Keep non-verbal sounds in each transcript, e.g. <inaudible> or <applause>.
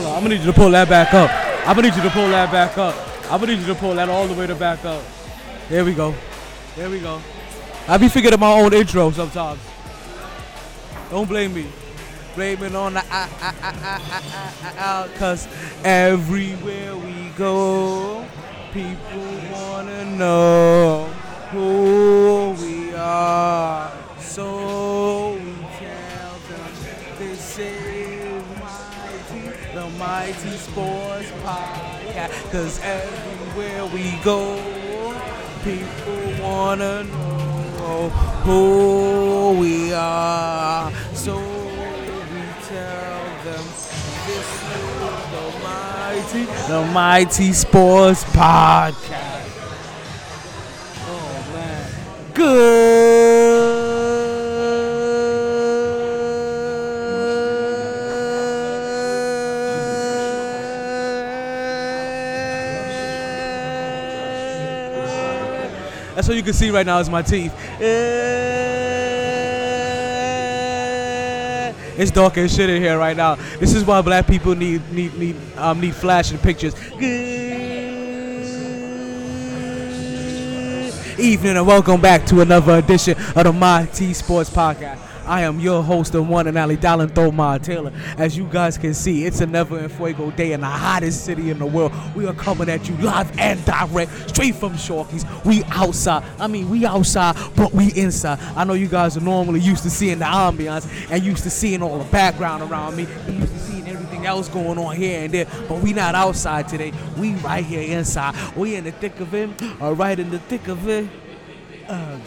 hold on. I'm gonna need you to pull that back up. I'm gonna need you to pull that back up. I'm gonna need you to pull that all the way to back up. There we go. There we go. I be forgetting my own intro sometimes. Don't blame me. Blame it on the ah, ah, ah, ah, ah, ah, ah, cause everywhere we go, people wanna know who we are. Sports podcast. Cause everywhere we go, people wanna know who we are. So we tell them this is the mighty, the mighty sports podcast. Oh man. Good. That's what you can see right now is my teeth. It's dark as shit in here right now. This is why black people need need need um need flashing pictures. Evening and welcome back to another edition of the My T Sports Podcast. I am your host, the one and only Dallin Thomar Taylor. As you guys can see, it's a Never in Fuego day in the hottest city in the world. We are coming at you live and direct, straight from Sharkies. We outside. I mean, we outside, but we inside. I know you guys are normally used to seeing the ambiance and used to seeing all the background around me. Used to seeing everything else going on here and there, but we not outside today. We right here inside. We in the thick of it, or right in the thick of it. Uh,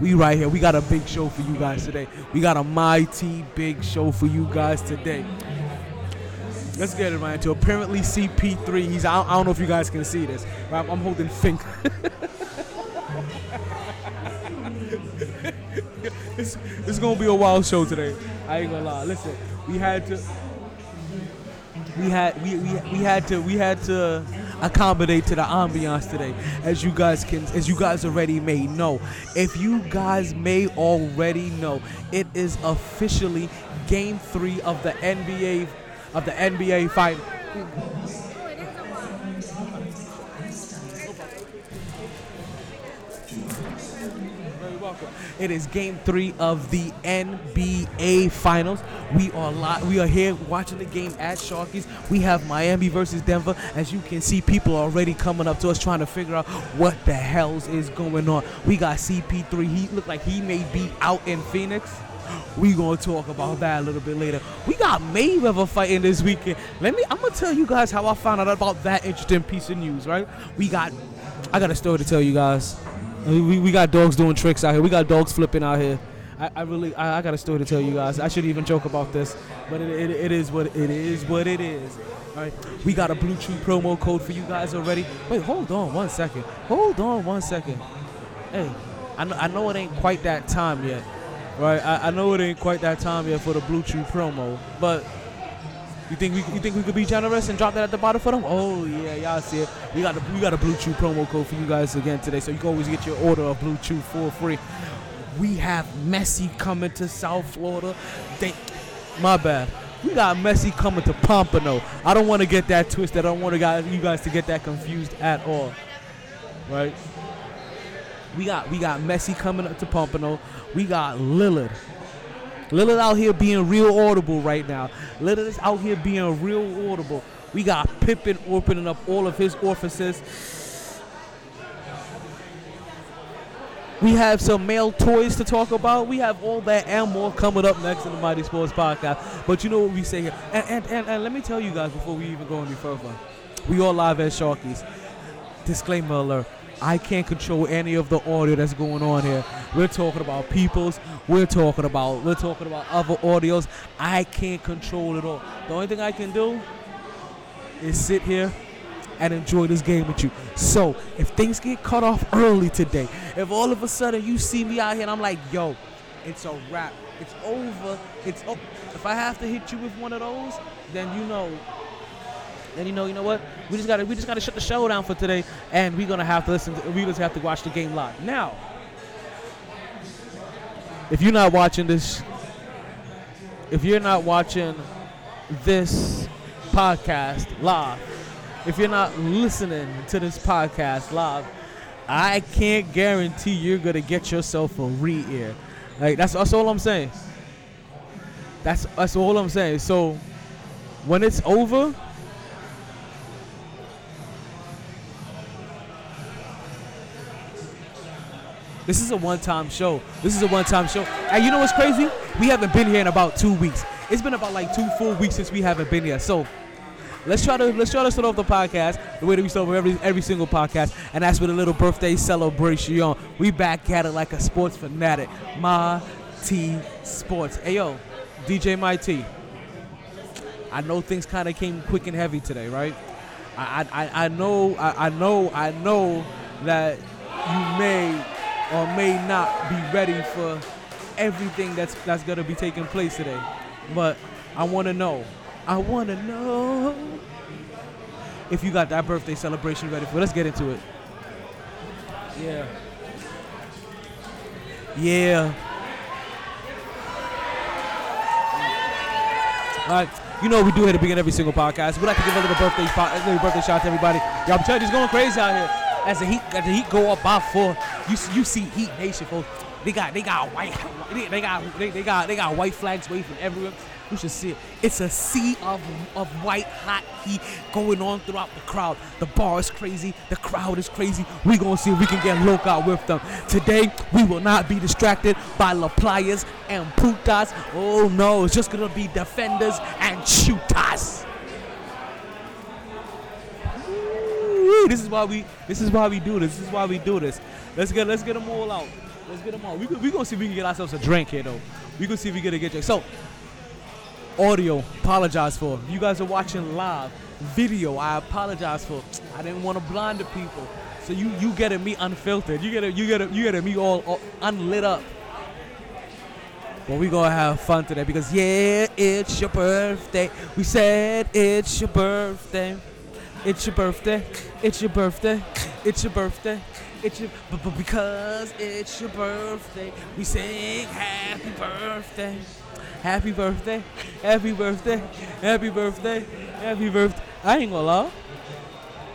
we right here. We got a big show for you guys today. We got a mighty big show for you guys today. Let's get it right into apparently CP3. He's I don't, I don't know if you guys can see this. I'm, holding Fink. this is gonna be a wild show today. I ain't gonna lie. Listen, we had to we had we, we, we had to we had to accommodate to the ambiance today. As you guys can as you guys already may know if you guys may already know it is officially game three of the nba of the nba fight It is game three of the NBA Finals. We are li- we are here watching the game at Sharkies. We have Miami versus Denver. As you can see, people are already coming up to us trying to figure out what the hells is going on. We got CP3. He looked like he may be out in Phoenix. We gonna talk about that a little bit later. We got Mayweather fighting this weekend. Let me. I'm gonna tell you guys how I found out about that interesting piece of news. Right? We got. I got a story to tell you guys. We, we, got dogs doing tricks out here. We got dogs flipping out here. I, I really I, I got a story to tell you guys. I shouldn't even joke about this, but it, it, it is what it is what it is. All right, we got a BlueChew promo code for you guys already. Wait, hold on one second. Hold on one second. Hey, I know, I know it ain't quite that time yet, right? I, I know it ain't quite that time yet for the BlueChew promo, but you think we you think we could be generous and drop that at the bottom for them? Oh yeah, y'all see it. We got a we got a BlueChew promo code for you guys again today, so you can always get your order of BlueChew for free. We have Messi coming to South Florida. They, my bad. We got Messi coming to Pompano. I don't want to get that twisted. I don't want you guys to get that confused at all. Right? We got we got Messi coming up to Pompano. We got Lillard. Lillard out here being real audible right now. Lillard is out here being real audible. We got Pippen opening up all of his orifices. We have some male toys to talk about. We have all that and more coming up next in the Mighty Sports Podcast. But you know what we say here. And, and, and, and let me tell you guys before we even go any further. We all live at Sharkies. Disclaimer alert. I can't control any of the audio that's going on here. We're talking about peoples. We're talking about we're talking about other audios. I can't control it all. The only thing I can do is sit here and enjoy this game with you. So if things get cut off early today, if all of a sudden you see me out here and I'm like, yo, it's a wrap. It's over. It's o- if I have to hit you with one of those, then you know then you know, you know what? We just gotta we just gotta shut the show down for today, and we're gonna have to listen. To, we just have to watch the game live. Now, if you're not watching this, if you're not watching this podcast live, if you're not listening to this podcast live, I can't guarantee you're gonna get yourself a re-ear. Like that's that's all I'm saying. That's that's all I'm saying. So when it's over, This is a one-time show. This is a one-time show. And you know what's crazy? We haven't been here in about two weeks. It's been about like two full weeks since we haven't been here. So let's try to let's try to start off the podcast the way that we start every every single podcast, and that's with a little birthday celebration. We back at it like a sports fanatic. My T Sports. Hey yo, DJ My T. I know things kind of came quick and heavy today, right? I I, I know I, I know I know that you may or may not be ready for everything that's that's gonna be taking place today. But I wanna know. I wanna know if you got that birthday celebration ready for. Let's get into it. Yeah. Yeah. All right. You know we do here at the beginning of every single podcast. We like to give a little birthday, birthday shout to everybody. Y'all, I'm telling you, it's going crazy out here as the heat as the heat go up by four, you you see Heat Nation folks. They got they got white they, got they, they got they got white flags waving everywhere. You should see it. It's a sea of of white hot heat going on throughout the crowd. The bar is crazy. The crowd is crazy. We gonna see if we can get local with them. Today we will not be distracted by La and Putas. Oh no, it's just gonna be defenders and shooters. This is why we. This is why we do this. This is why we do this. Let's get. Let's get them all out. Let's get them all. We we gonna see if we can get ourselves a drink here though. We gonna see if we get a get drink. So, audio. Apologize for. You guys are watching live video. I apologize for. I didn't want to blind the people. So you you getting me unfiltered. You get it. You get it. You getting me all, all unlit up. But we gonna have fun today because yeah, it's your birthday. We said it's your birthday. It's your birthday. It's your birthday. It's your birthday. It's your but, but because it's your birthday, we sing happy birthday. Happy birthday. Happy birthday. Happy birthday. Happy birthday. I ain't gonna lie.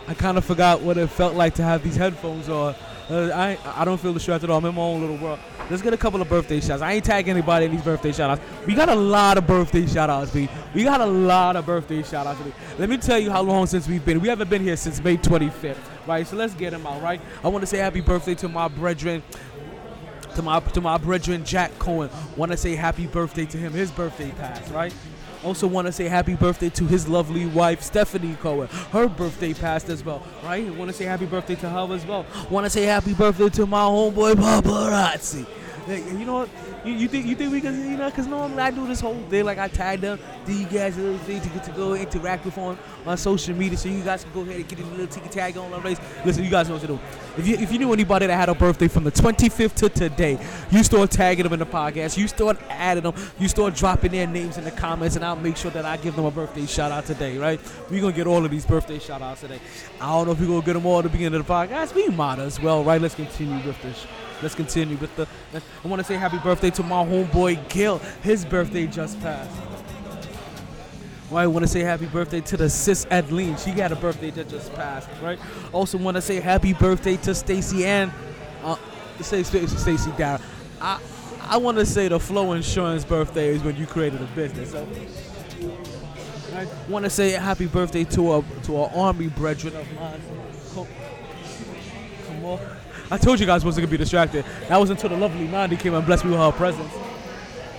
I kind of forgot what it felt like to have these headphones on. Uh, I I don't feel the distracted at all. I'm in my own little world. Let's get a couple of birthday shots. I ain't tagging anybody in these birthday shout outs. We got a lot of birthday shout outs, B. We got a lot of birthday shout outs. Let me tell you how long since we've been. We haven't been here since May 25th, right? So let's get them out, right? I want to say happy birthday to my brethren. To my to my brethren Jack Cohen. Want to say happy birthday to him. His birthday passed, right? Also want to say happy birthday to his lovely wife Stephanie Cohen. Her birthday passed as well, right? Want to say happy birthday to her as well. Want to say happy birthday to my homeboy Paparazzi. You know what? You, you, think you think we can you know? Cause normally I do this whole thing like I tag them, do you guys a little thing to get to go interact with on on social media, so you guys can go ahead and get a little ticket tag on the race. Listen, you guys know what to do. If you if you knew anybody that had a birthday from the 25th to today, you start tagging them in the podcast, you start adding them, you start dropping their names in the comments, and I'll make sure that I give them a birthday shout out today. Right? We gonna get all of these birthday shout outs today. I don't know if we gonna get them all at the beginning of the podcast. We might as well, right? Let's continue with this. Let's continue with the. I want to say happy birthday to my homeboy Gil. His birthday just passed. Right, want to say happy birthday to the sis Adeline. She got a birthday that just passed. Right. Also want to say happy birthday to Stacy and uh, say Stacy Stacy down. I I want to say the Flow Insurance birthday is when you created a business. So, I want to say happy birthday to a to our army brethren of mine. Come, come on. I told you guys I wasn't gonna be distracted. That was until the lovely Nandi came and blessed me with her presence.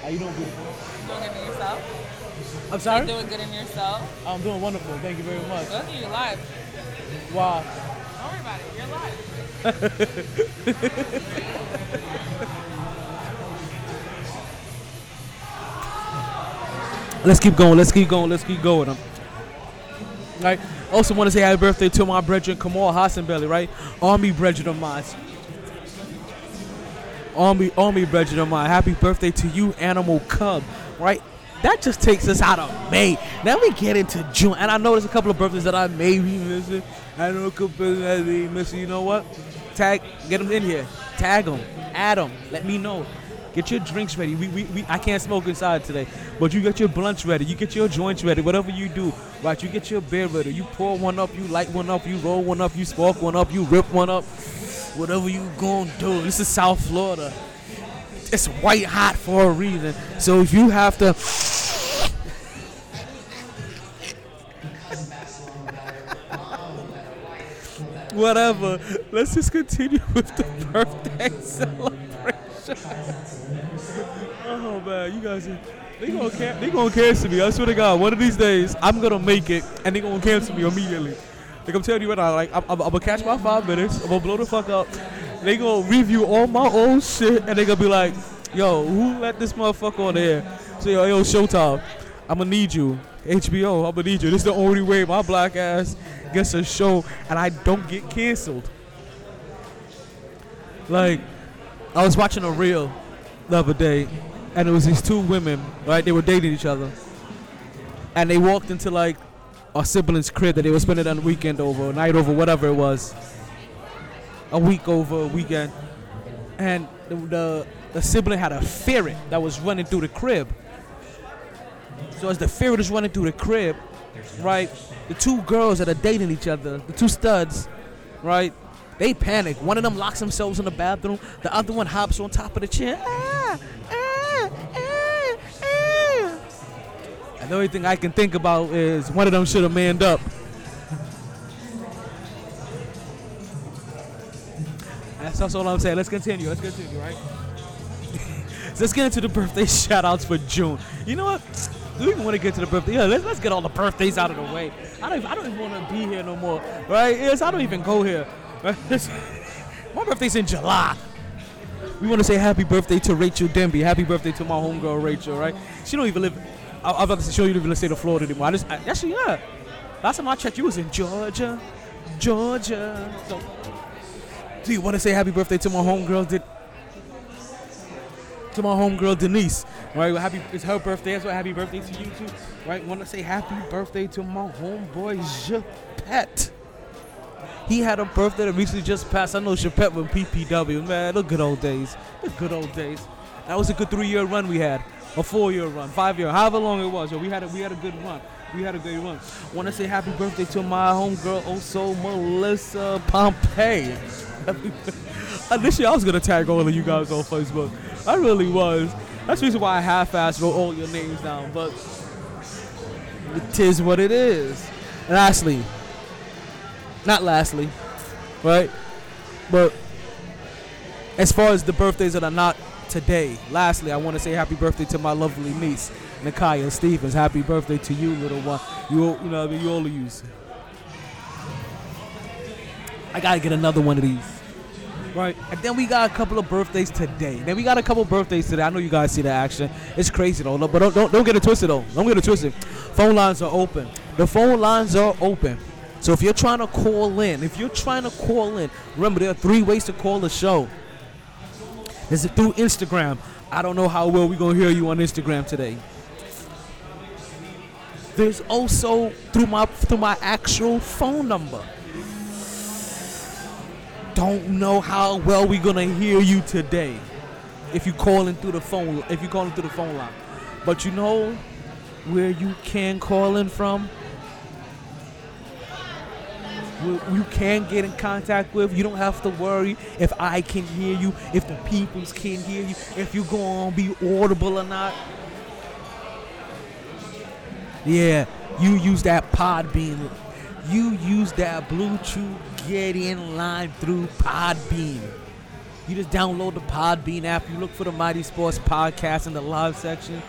How you doing, beautiful? Doing good in yourself? I'm sorry? You doing good in yourself? I'm doing wonderful. Thank you very much. Look at you live. Wow. Don't worry about it. You're live. <laughs> Let's keep going. Let's keep going. Let's keep going. Right. Also want to say happy birthday to my brethren Kamal Hassanbelly, right? Army brethren of mine. Army Army brethren of mine. Happy birthday to you, Animal Cub, right? That just takes us out of May. Now we get into June, and I know there's a couple of birthdays that I may be missing. I know a couple that I missing. You know what? Tag, get them in here. Tag them, add them. Let me know. Get your drinks ready. We, we, we, I can't smoke inside today, but you get your blunts ready. You get your joints ready. Whatever you do, right? You get your beer ready. You pour one up. You light one up. You roll one up. You spark one up. You rip one up. Whatever you gonna do. This is South Florida. It's white hot for a reason. So if you have to. <laughs> Whatever. Let's just continue with the birthday <laughs> celebration. <laughs> oh man, you guys, they gonna can- they gonna cancel me. I swear to God, one of these days I'm gonna make it, and they gonna cancel me immediately. Like I'm telling you right now, like I'm, I'm, I'm gonna catch my five minutes. I'm gonna blow the fuck up. They gonna review all my old shit, and they gonna be like, "Yo, who let this motherfucker on there?" So yo, yo, Showtime, I'm gonna need you. HBO, I'm gonna need you. This is the only way my black ass gets a show, and I don't get canceled. Like, I was watching a reel the other day, and it was these two women, right? They were dating each other, and they walked into like our siblings' crib that they were spending a weekend over, night over, whatever it was, a week over, a weekend, and the, the the sibling had a ferret that was running through the crib. So as the ferret is running through the crib, right, the two girls that are dating each other, the two studs, right, they panic. One of them locks themselves in the bathroom. The other one hops on top of the chair. Ah, ah, ah, ah. And the only thing I can think about is one of them should have manned up. That's, that's all I'm saying. Let's continue. Let's continue, right? <laughs> let's get into the birthday shout outs for June. You know what? Do we even want to get to the birthday? Yeah, let's, let's get all the birthdays out of the way. I don't, I don't even want to be here no more, right? Yes, I don't even go here. <laughs> My birthday's in July. We want to say happy birthday to Rachel Denby. Happy birthday to my homegirl Rachel, right? She don't even live. I, I'm about to say she don't even live in the state of Florida anymore. I just, I, actually, yeah. Last time I checked, you was in Georgia, Georgia. So, do you want to say happy birthday to my homegirl? Did to my homegirl Denise. Right, well, happy it's her birthday. That's why happy birthday to you too. Right, want to say happy birthday to my homeboy Japet. He had a birthday that recently just passed. I know Chapette with PPW. Man, the good old days. The good old days. That was a good three-year run we had. A four-year run, five-year, however long it was. Yo, we had a we had a good run. We had a good run. Want to say happy birthday to my homegirl, also Melissa Pompey. <laughs> Initially, I was gonna tag all of you guys on Facebook. I really was. That's the reason why I half-assed wrote all your names down. But it is what it is. And Lastly, not lastly, right? But as far as the birthdays that are not today, lastly, I want to say happy birthday to my lovely niece, Nakaya Stevens. Happy birthday to you, little one. You, you know, I mean, you all of you. I gotta get another one of these. Right, and then we got a couple of birthdays today. Then we got a couple birthdays today. I know you guys see the action. It's crazy though, but don't, don't don't get it twisted though. Don't get it twisted. Phone lines are open. The phone lines are open. So if you're trying to call in, if you're trying to call in, remember there are three ways to call the show. There's it through Instagram. I don't know how well we're gonna hear you on Instagram today. There's also through my through my actual phone number. Don't know how well we're gonna hear you today. If you calling through the phone, if you calling through the phone line, but you know where you can call in from. You can get in contact with. You don't have to worry if I can hear you, if the peoples can hear you, if you're going to be audible or not. Yeah, you use that Podbean. You use that Bluetooth get in line through Podbean. You just download the Podbean app. You look for the Mighty Sports Podcast in the live section.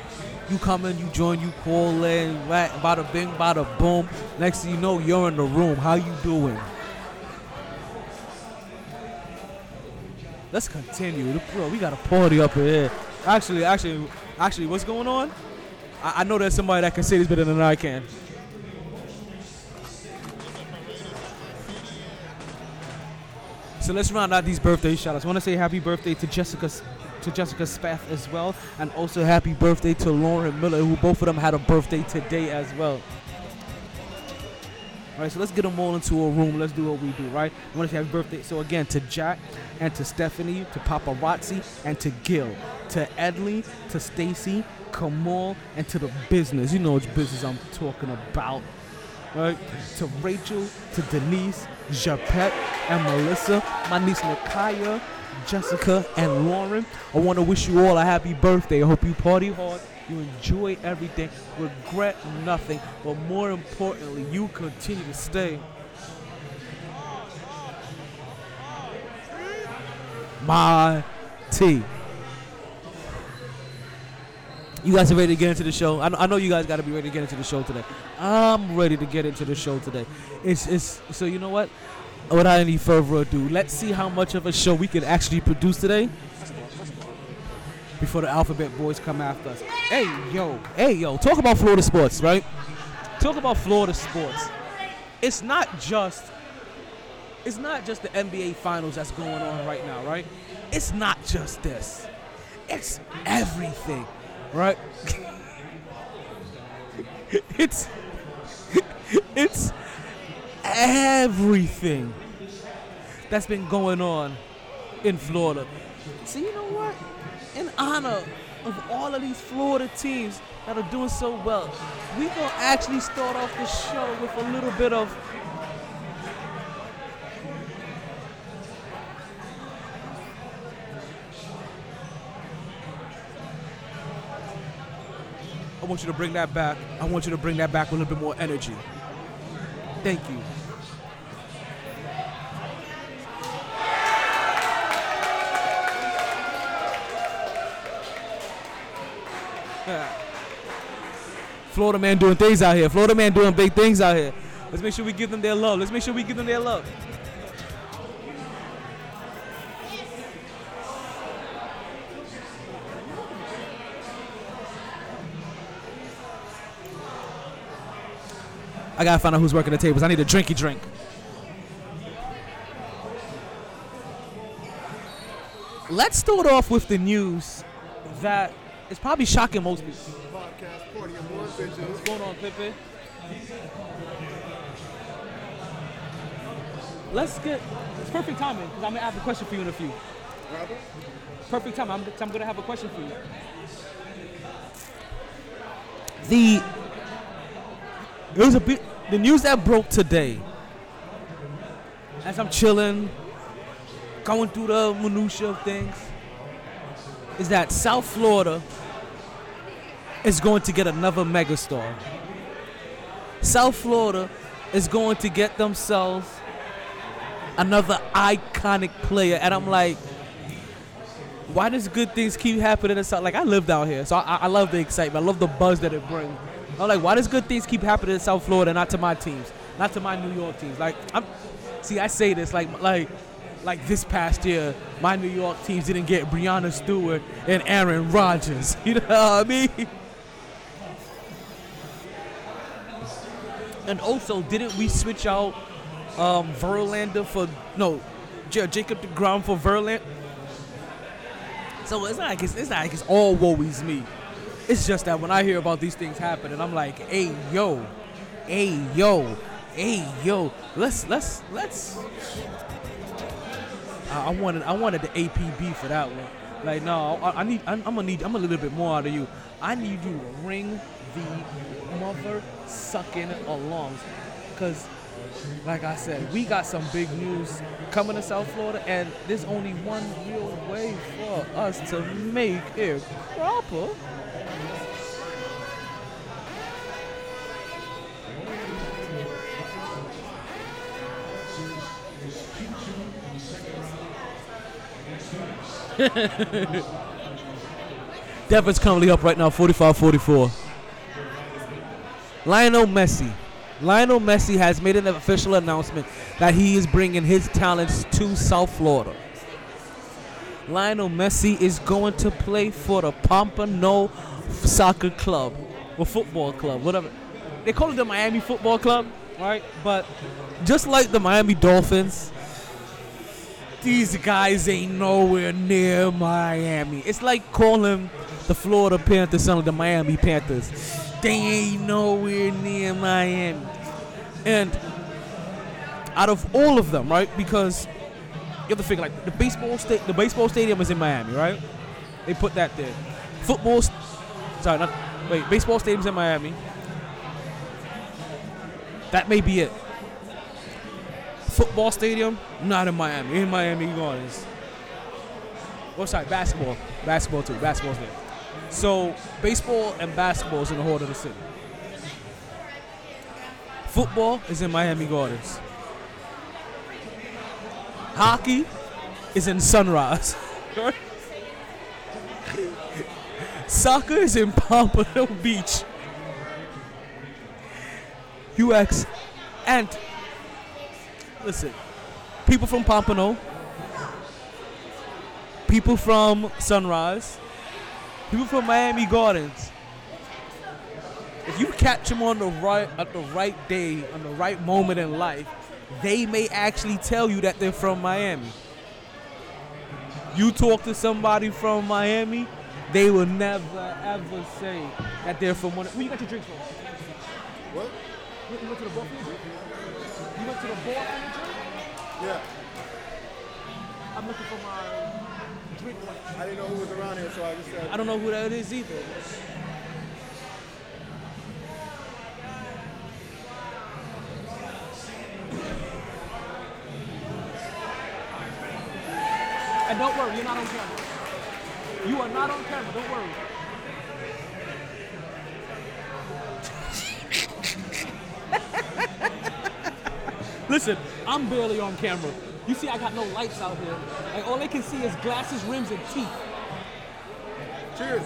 You come in, you join, you call in, right, bada bing, bada boom. Next thing you know, you're in the room. How you doing? Let's continue. Bro, we got a party up here. Actually, actually, actually, what's going on? I, I know there's somebody that can say this better than I can. So let's round out these birthday shout-outs. I want to say happy birthday to Jessica to Jessica Spath as well, and also happy birthday to Lauren Miller, who both of them had a birthday today as well. All right, so let's get them all into a room. Let's do what we do, right? I want to say happy birthday. So again, to Jack and to Stephanie, to Paparazzi, and to Gil, to Edley, to Stacy, Kamal, and to the business. You know which business I'm talking about. Right? To Rachel, to Denise, Japette, and Melissa, my niece Nakaya, Jessica, and Lauren. I want to wish you all a happy birthday. I hope you party hard, you enjoy everything, regret nothing, but more importantly, you continue to stay. My T. You guys are ready to get into the show. I know, I know you guys got to be ready to get into the show today. I'm ready to get into the show today. It's it's so you know what? Without any further ado, let's see how much of a show we can actually produce today before the Alphabet Boys come after us. Hey yo, hey yo, talk about Florida sports, right? Talk about Florida sports. It's not just it's not just the NBA finals that's going on right now, right? It's not just this. It's everything, right? <laughs> it's <laughs> it's everything that's been going on in Florida. So you know what? In honor of all of these Florida teams that are doing so well, we gonna actually start off the show with a little bit of I want you to bring that back. I want you to bring that back with a little bit more energy. Thank you. <laughs> Florida man doing things out here. Florida man doing big things out here. Let's make sure we give them their love. Let's make sure we give them their love. I gotta find out who's working the tables. I need a drinky drink. Let's start off with the news that is probably shocking most people. What's going on, Pepe? Let's get. It's perfect timing because I'm gonna have a question for you in a few. Perfect time. I'm, I'm gonna have a question for you. The it was a bit the news that broke today. As I'm chilling, going through the minutia of things, is that South Florida is going to get another megastar. South Florida is going to get themselves another iconic player, and I'm like, why does good things keep happening in South? Like I lived out here, so I, I love the excitement. I love the buzz that it brings. I'm like, why does good things keep happening in South Florida, not to my teams, not to my New York teams? Like, I'm, see, I say this like, like, like this past year, my New York teams didn't get Breanna Stewart and Aaron Rodgers. <laughs> You know what I mean? And also, didn't we switch out um, Verlander for no, J- Jacob DeGrom for Verlander? So it's not like it's, it's not like it's all woe is me. It's just that when I hear about these things happening, I'm like, hey yo, hey yo, hey yo, let's let's let's. I, wanted I wanted the APB for that one. Like no, I, I need I'm, I'm gonna need I'm a little bit more out of you. I need you to ring the mother sucking alongs, cause like I said, we got some big news coming to South Florida, and there's only one real way for us to make it proper. <laughs> Denver's currently up right now, 45-44. Lionel Messi. Lionel Messi has made an official announcement that he is bringing his talents to South Florida. Lionel Messi is going to play for the Pompano Soccer Club or football club, whatever. They call it the Miami Football Club, right? But just like the Miami Dolphins, these guys ain't nowhere near Miami. It's like calling the Florida Panthers of the Miami Panthers. They ain't nowhere near Miami. And out of all of them, right? Because you have to figure like the baseball state, the baseball stadium is in Miami, right? They put that there. Football, st- sorry, not wait. Baseball stadium's in Miami. That may be it. Football stadium, not in Miami. In Miami Gardens. Oh, sorry, basketball. Basketball too. Basketball's there. So baseball and basketball is in the heart of the city. Football is in Miami Gardens. Hockey is in Sunrise. <laughs> Soccer is in Pompano Beach. UX and listen, people from Pompano, people from Sunrise, people from Miami Gardens. If you catch them on the right at the right day, on the right moment in life, they may actually tell you that they're from Miami. You talk to somebody from Miami, they will never ever say that they're from one. Where you got your drinks from? What? You went to the for? You went to the for? Yeah. I'm looking for my drink. I didn't know who was around here, so I just said. I don't know who that is either. And don't worry, you're not on camera. You are not on camera, don't worry. Barely on camera. You see, I got no lights out here. Like all they can see is glasses, rims, and teeth. Cheers.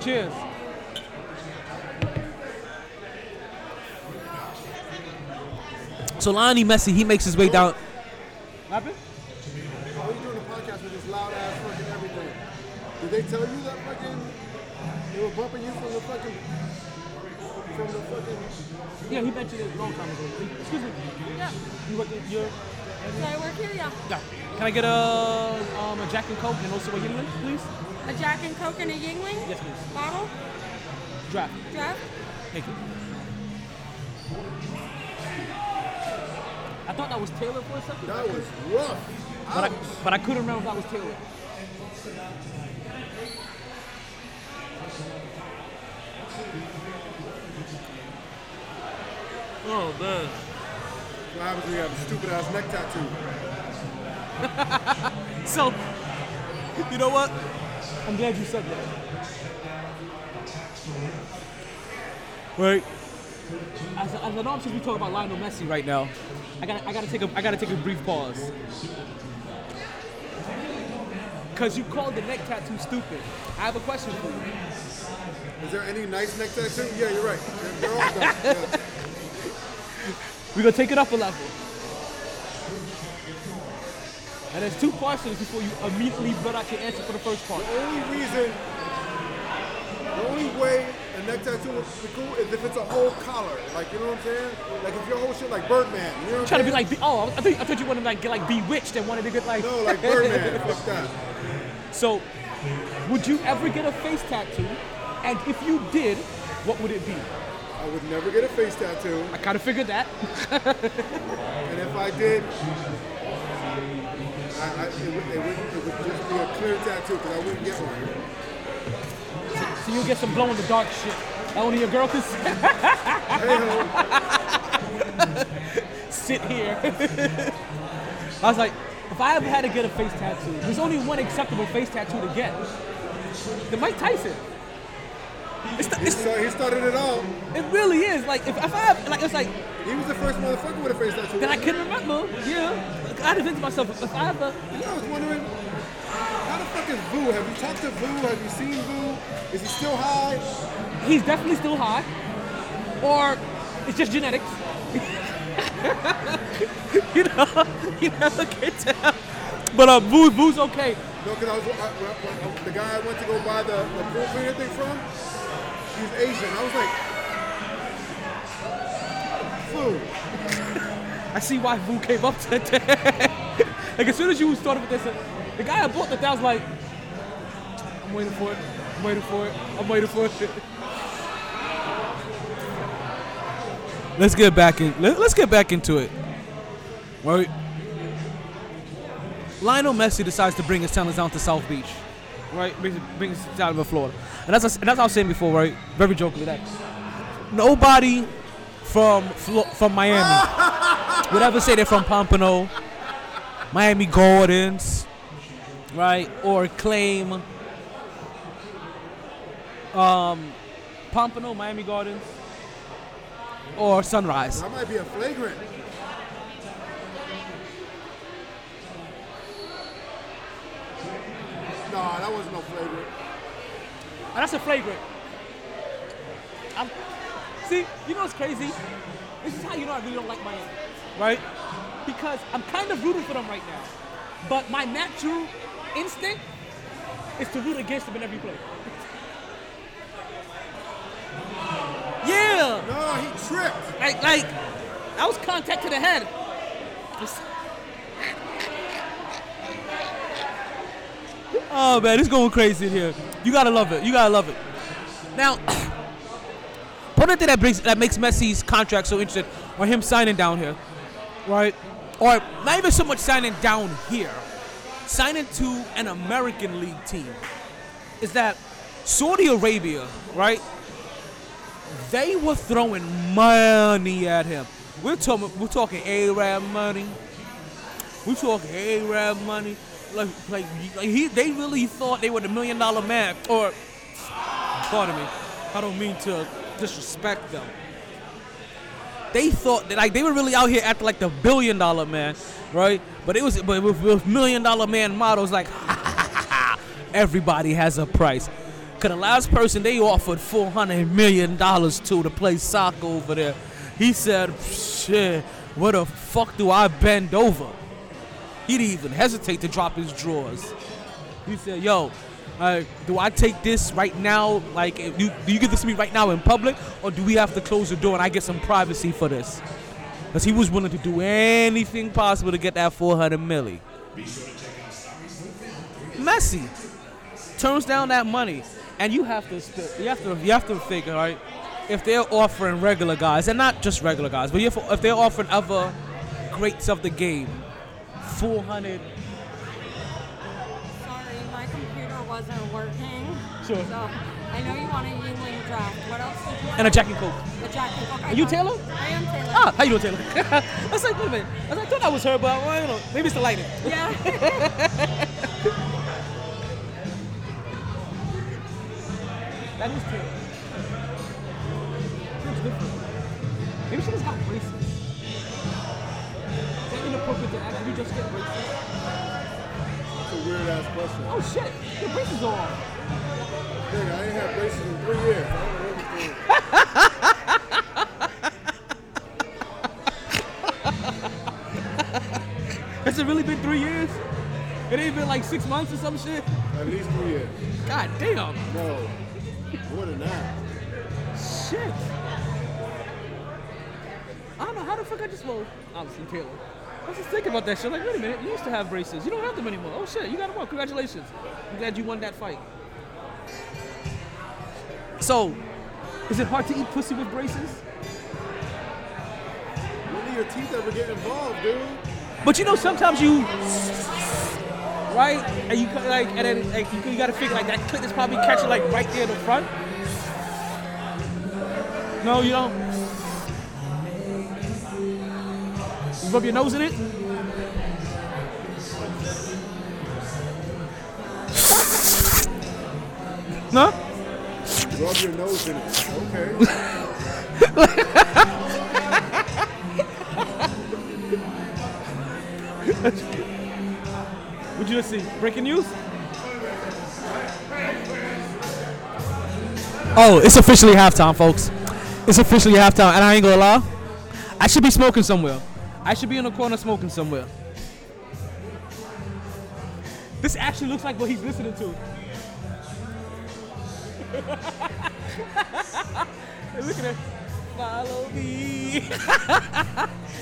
Cheers. So Lionel Messi, he makes his way down. What happened? Oh, How are you doing a podcast with this loud ass fucking everything? Did they tell you that fucking they were bumping you from the fucking from the fucking Yeah, he mentioned it a long time ago. Excuse me. Yeah. You work at your. Did I work here? Yeah. Yeah. Can I get a um, a Jack and Coke and also a Yuengling, please? A Jack and Coke and a Yuengling? Yes, please. Bottle? Draft. Draft? Thank you. I thought that was Taylor for a second. that was rough. But I, but I couldn't remember if that was Taylor. Oh man. What happens when you have a stupid ass neck tattoo? <laughs> So, you know what? I'm glad you said that. Right. As, as I know I'm supposed to be talking about Lionel Messi right now, I got I got to take a I got to take a brief pause. Cause you called the neck tattoo stupid. I have a question for you. Is there any nice neck tattoo? Yeah, you're right. They're, they're all done. Yeah. <laughs> We're gonna take it up a level. And there's two parts to this before you immediately brought out your answer for the first part. The only reason, the only way a neck tattoo would be cool is if it's a whole collar. Like, you know what I'm saying? Like if your whole shit like Birdman. You know what Trying I'm saying? to be like, oh, I thought, I thought you wanted to like get like bewitched and wanted to get like. No, like Birdman. <laughs> Fuck that. So, would you ever get a face tattoo? And if you did, what would it be? I would never get a face tattoo. I kind of figured that. And if I did, I, I, it, would, it, would, it would just be a clear tattoo because I wouldn't get one. So you'll get some glow in the dark shit. That only your girl can s- Hey ho, <laughs> sit here. I was like, if I ever had to get a face tattoo, there's only one acceptable face tattoo to get. The Mike Tyson. It's the, he, it's, start, he started it all. it really is. Like if, if I have, like it's like He was the first motherfucker with a face tattoo. that I can remember. Yeah. I had to think to myself, if I ever You know, I was wondering, how the fuck is Boo? Have you talked to Boo? Have you seen Boo? Is he still high? he's definitely still high, or it's just genetics. <laughs> you know, <laughs> you never can tell. But uh, Boo, Boo's okay. No, because I was I, I, I, the guy I went to go buy the, the pool cleaner thing from. He's Asian. I was like, Vu. <laughs> I see why Boo came up today. <laughs> like as soon as you started with this, the guy I bought the I was like, I'm waiting for it. I'm waiting for it. I'm waiting for it. <laughs> Let's get back in. Let, let's get back into it. right? Lionel Messi decides to bring his talents down to South Beach, right? Brings, brings it down to Florida, and that's and that's what I was saying before, right? Very jokingly that nobody from from Miami <laughs> would ever say they're from Pompano, Miami Gardens, right? Or claim um, Pompano, Miami Gardens, or Sunrise. That might be a flagrant. Nah, that wasn't no flagrant. That's a flagrant. I'm, see, you know what's crazy? This is how you know I really don't like Miami, right? Because I'm kind of rooting for them right now, but my natural instinct is to root against them in every play. <laughs> yeah, No, he tripped. like like that was contact to the head. Just- Oh man, it's going crazy in here. You gotta love it. You gotta love it. Now, <clears throat> one thing that brings that makes Messi's contract so interesting, or him signing down here, right? Or not even so much signing down here, signing to an American League team, is that Saudi Arabia, right? They were throwing money at him. We're talking, we're talking Arab money. We're talking Arab money. Like, like, like he, they really thought they were the million dollar man. Or, pardon me, I don't mean to disrespect them. They thought that like they were really out here acting like the billion dollar man, right? But it was, but with, with million dollar man models, like <laughs> everybody has a price. Cause the last person they offered four hundred million dollars to to play soccer over there, he said, "Shit, what the fuck do I bend over?" He didn't even hesitate to drop his drawers. He said, "Yo, uh, do I take this right now? Like, if you, do you give this to me right now in public, or do we have to close the door and I get some privacy for this?" Because he was willing to do anything possible to get that 400 milli. Messi turns down that money, and you have to you have to you have to figure right if they're offering regular guys and not just regular guys, but if, if they're offering other greats of the game 400 Sorry, my computer wasn't working. Sure. So I know you want a Yuengling draft. What else did you and a Jack and Coke. A Jack and Coke. I Are you. Taylor? I am Taylor. Ah, how you doing, Taylor? <laughs> I was like, wait a minute. I, was like, I thought that was her, but I don't know. Maybe it's the lighting. Yeah. <laughs> That is Taylor. She looks different. Maybe she just got braces. Inappropriate to ask? Did you just get? That's a weird ass question. Oh shit, your braces are off. Nigga, I ain't had braces in three years. I don't know. <laughs> Has it really been three years? It ain't been like six months or some shit? At least three years. God damn. No, more than that. Shit. I don't know how the fuck I just well, obviously Taylor. I was just thinking about that shit. Like, wait a minute, you used to have braces. You don't have them anymore. Oh shit, you got them on. Congratulations. I'm glad you won that fight. So, is it hard to eat pussy with braces? When do your teeth ever get involved, dude? But you know, sometimes you, right? And you like, and then like, you, you gotta figure like that clit is probably catching like right there in the front. No, you don't. Rub your nose in it. No. Rub your nose in it. Okay. Would you just see breaking news? Oh, it's officially halftime, folks. It's officially halftime, and I ain't gonna lie. I should be smoking somewhere. I should be in the corner smoking somewhere. This actually looks like what he's listening to. <laughs> Look at it. Follow me. <laughs>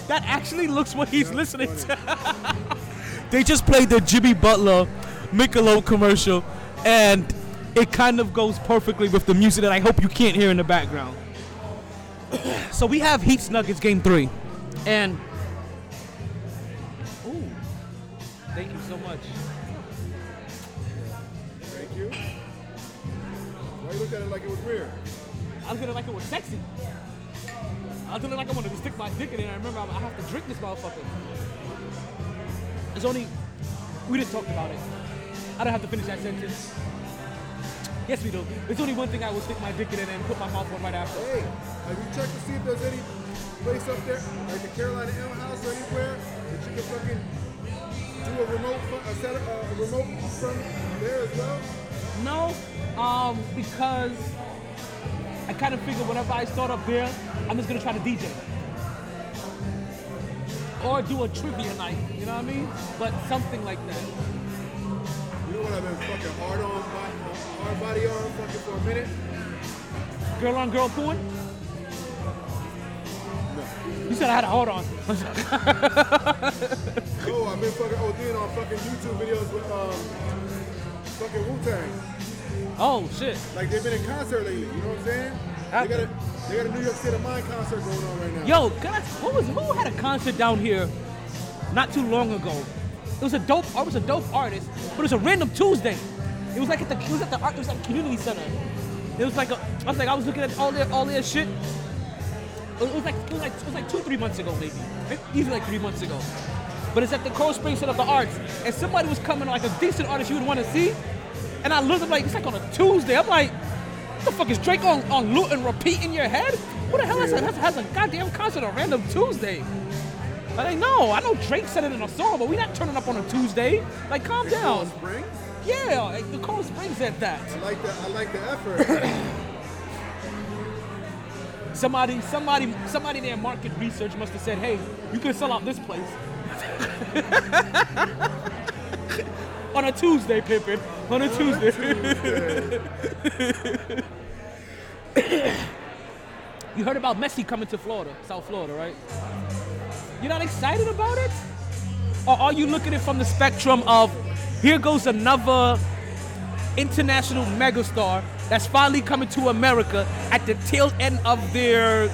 that actually looks what he's listening to. <laughs> they just played the Jimmy Butler Michelob commercial, and it kind of goes perfectly with the music that I hope you can't hear in the background. <clears throat> so we have Heats Nuggets game three, and I was gonna like it was sexy. I was gonna like I wanted to stick my dick in it. and I remember I have to drink this motherfucker. It's only we didn't talk about it. I don't have to finish that sentence. Yes, we do. There's only one thing I will stick my dick in it and put my mouth on right after. Hey, have you checked to see if there's any place up there, like the Carolina M House or anywhere, that you can fucking do a remote, a, set, a remote from there as well? No, um, because I kind of figure whenever I start up there, I'm just gonna try to DJ. Or do a trivia night, you know what I mean? But something like that. You know what I've been fucking hard on, hard body on fucking for a minute? Girl on girl porn? No. You said I had a hold on. <laughs> Oh, I've been fucking ODing on fucking YouTube videos with um, fucking Wu Tang. Oh shit. Like they've been in concert lately. You know what I'm saying? They got a they got a New York State of Mind concert going on right now. Yo, I, what was who had a concert down here not too long ago? It was a dope. It was a dope artist, but it was a random Tuesday. It was like at the it was at the art. It was at the community center. It was like a, I was like I was looking at all their all their shit. It was like it was like it was like two three months ago maybe, even like three months ago. But it's at the Cold Spring Center of the Arts, and somebody was coming like a decent artist you would want to see. And I looked, I'm like, it's like on a Tuesday. I'm like, what the fuck is Drake on, on loop and repeat in your head? What the hell has, has, has a goddamn concert on random Tuesday? I'm like, no, I know Drake said it in a song, but we're not turning up on a Tuesday. Like, calm down. Cold Spring. Yeah, like, the Cold Spring said that. I like the I like the effort. <coughs> Somebody, somebody, somebody in their market research must have said, hey, you can sell out this place. <laughs> on a Tuesday, Pippin. On a Tuesday. you heard about Messi coming to Florida, South Florida, right? You're not excited about it? Or are you looking at it from the spectrum of here goes another international megastar that's finally coming to America at the tail end of their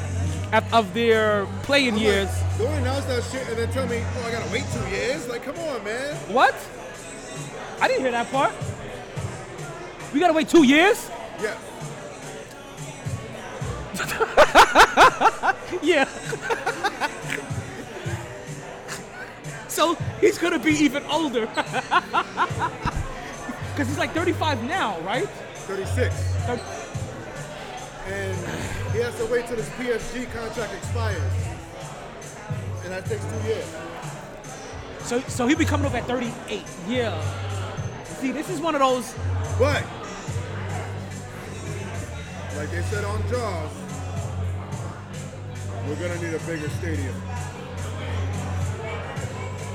of- of their playing years? Like, don't announce that shit and then tell me, oh, I gotta wait two years. Like, come on, man. What? I didn't hear that part. We gotta wait two years? Yeah. <laughs> Yeah. <laughs> so he's gonna be even older. <laughs> Cause he's like 35 now, right? 36. Thir- And he has to wait till his PSG contract expires. And that takes two years. So so he'll be coming up at 38. Yeah. See, this is one of those. But, like they said on Jaws, we're gonna need a bigger stadium.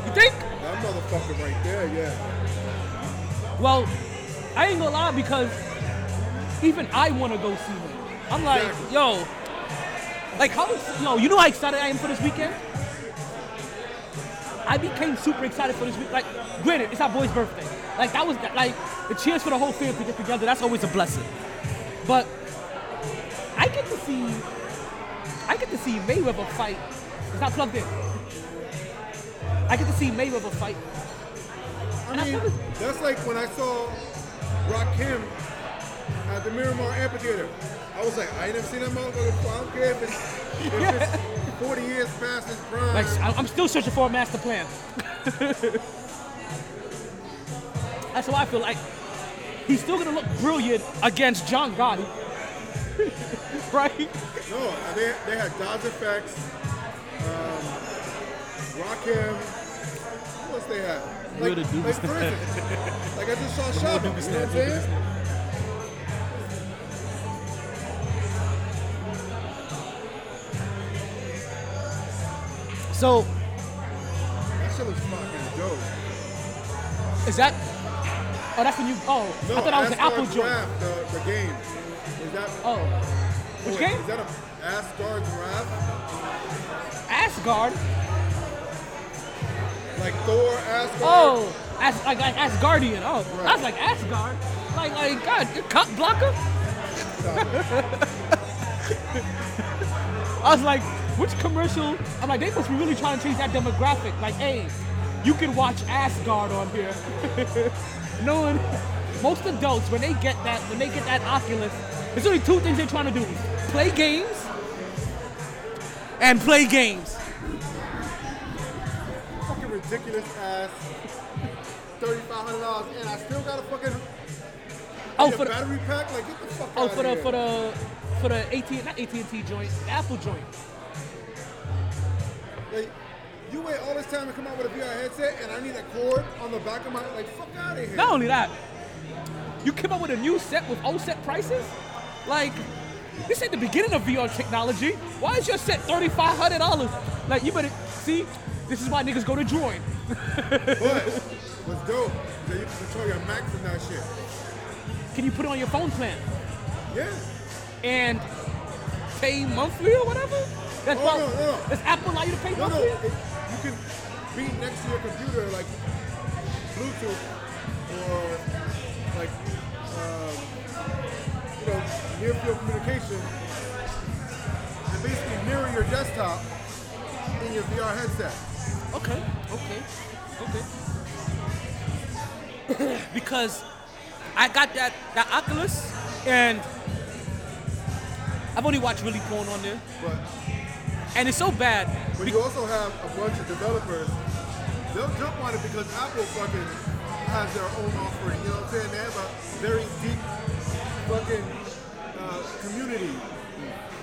You think? That motherfucker right there, yeah. Well, I ain't gonna lie because even I want to go see him. I'm like, Exactly. yo, like how, yo, you know how excited I am for this weekend? I became super excited for this week. Like, granted, it's our boy's birthday. Like that was like the chance for the whole family to get together. That's always a blessing. But I get to see, I get to see Mayweather fight. It's not plugged in. I get to see Mayweather fight. I I mean, it- that's like when I saw Rakim at the Miramar Amphitheater. I was like, I ain't never seen that motherfucker before. I don't care if it's, if it's <laughs> 40 years past his prime. Like, I- I'm still searching for a master plan. <laughs> That's why I feel like he's still gonna look brilliant against John Gotti. <laughs> <laughs> right? No, they, they had Dodge Effects, um, Rakim. What else they had? Like, Little like for instance, <laughs> like I just saw Shaba, you know what I'm saying? So That shit looks fucking dope. is that? Oh, that's the new. Oh, No, I thought that was an Apple joint. The, the game. Is that, Oh, which game? Is that a Asgard Wrath? Asgard. Like Thor, Asgard? Oh, as like like Asgardian. Oh, Right. I was like Asgard. Like like God, you cut blocker. <laughs> I was like, which commercial? I'm like, they must be really trying to change that demographic. Like, hey, you can watch Asgard on here. <laughs> no one, most adults when they get that when they get that Oculus, there's only two things they're trying to do: play games and play games. Fucking ridiculous ass. Thirty-five hundred dollars, and I still got oh, a fucking Oh, for the, battery pack. Like get the fuck oh out for the here. for the for the AT not AT and T joint, Apple joint. Like, you wait all this time to come out with a VR headset, and I need a cord on the back of my like. Fuck out of here. Not only that, you came up with a new set with old set prices. Like, this ain't the beginning of VR technology. Why is your set thirty five hundred dollars? Like, you better see. This is why niggas go to Droid. But what's dope that you can control your Mac from that shit. Can you put it on your phone plan Yeah. and pay monthly or whatever? That's Oh, prob- no, no, no. Does Apple allow you to pay No, no. It, you can be next to your computer like Bluetooth or like um, you know near field communication, and basically mirror your desktop in your VR headset. Okay, okay, okay. <coughs> because I got that that Oculus and I've only watched really porn on there, But and it's so bad. But you also have a bunch of developers. They'll jump on it because Apple fucking has their own offering. You know what I'm saying? They have a very deep fucking uh, community,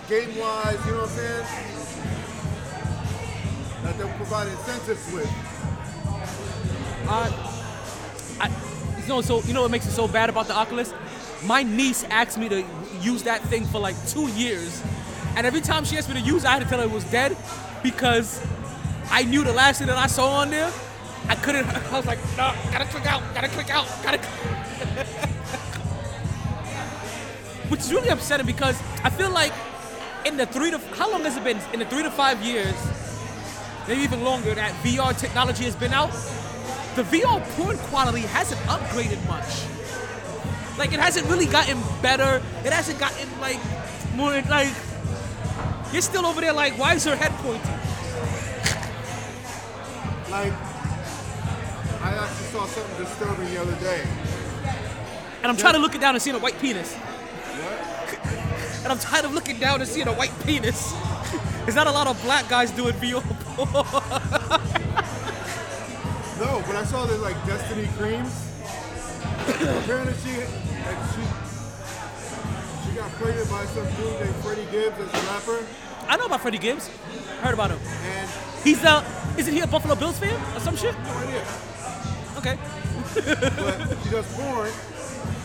game wise. You know what I'm saying? That they'll provide incentives with. Uh, I, you know, so you know what makes it so bad about the Oculus? My niece asked me to use that thing for like two years, and every time she asked me to use it, I had to tell her it was dead because I knew the last thing that I saw on there. I couldn't. <laughs> I was like, no, gotta click out, gotta click out, gotta. <laughs> <laughs> Which is really upsetting because I feel like in the three to how long has it been? In the three to five years, maybe even longer, that VR technology has been out the VR porn quality hasn't upgraded much. Like it hasn't really gotten better. It hasn't gotten like more like you're still over there like why is her head pointing? Like, I actually saw something disturbing the other day. And I'm trying to look it down and seeing a white penis. And I'm tired of looking down and seeing a white penis. <laughs> There's not a lot of black guys doing VR porn. <laughs> No, but I saw this like Destiny creams. Apparently she, like, she, she got pregnant by some dude named Freddie Gibbs as a rapper, I know about Freddie Gibbs. Heard about him. and He's uh isn't he a Buffalo Bills fan or some shit? no idea. Okay. But she does porn.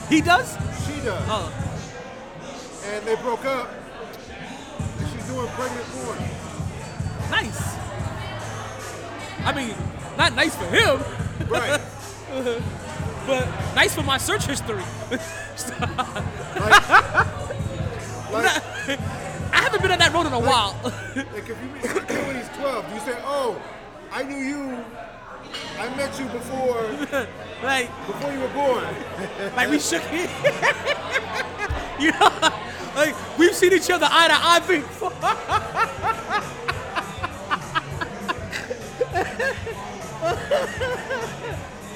He does? She does. Oh. And they broke up. And she's doing pregnant porn. Nice. I mean, not nice for him, Right. <laughs> but nice for my search history. <laughs> Like, <laughs> I haven't been on that road in a while. like if you meet kid when he's 12, you say, "Oh, I knew you. I met you before like, before you were born." like we shook hands. <laughs> you know, like we've seen each other eye to eye before. <laughs>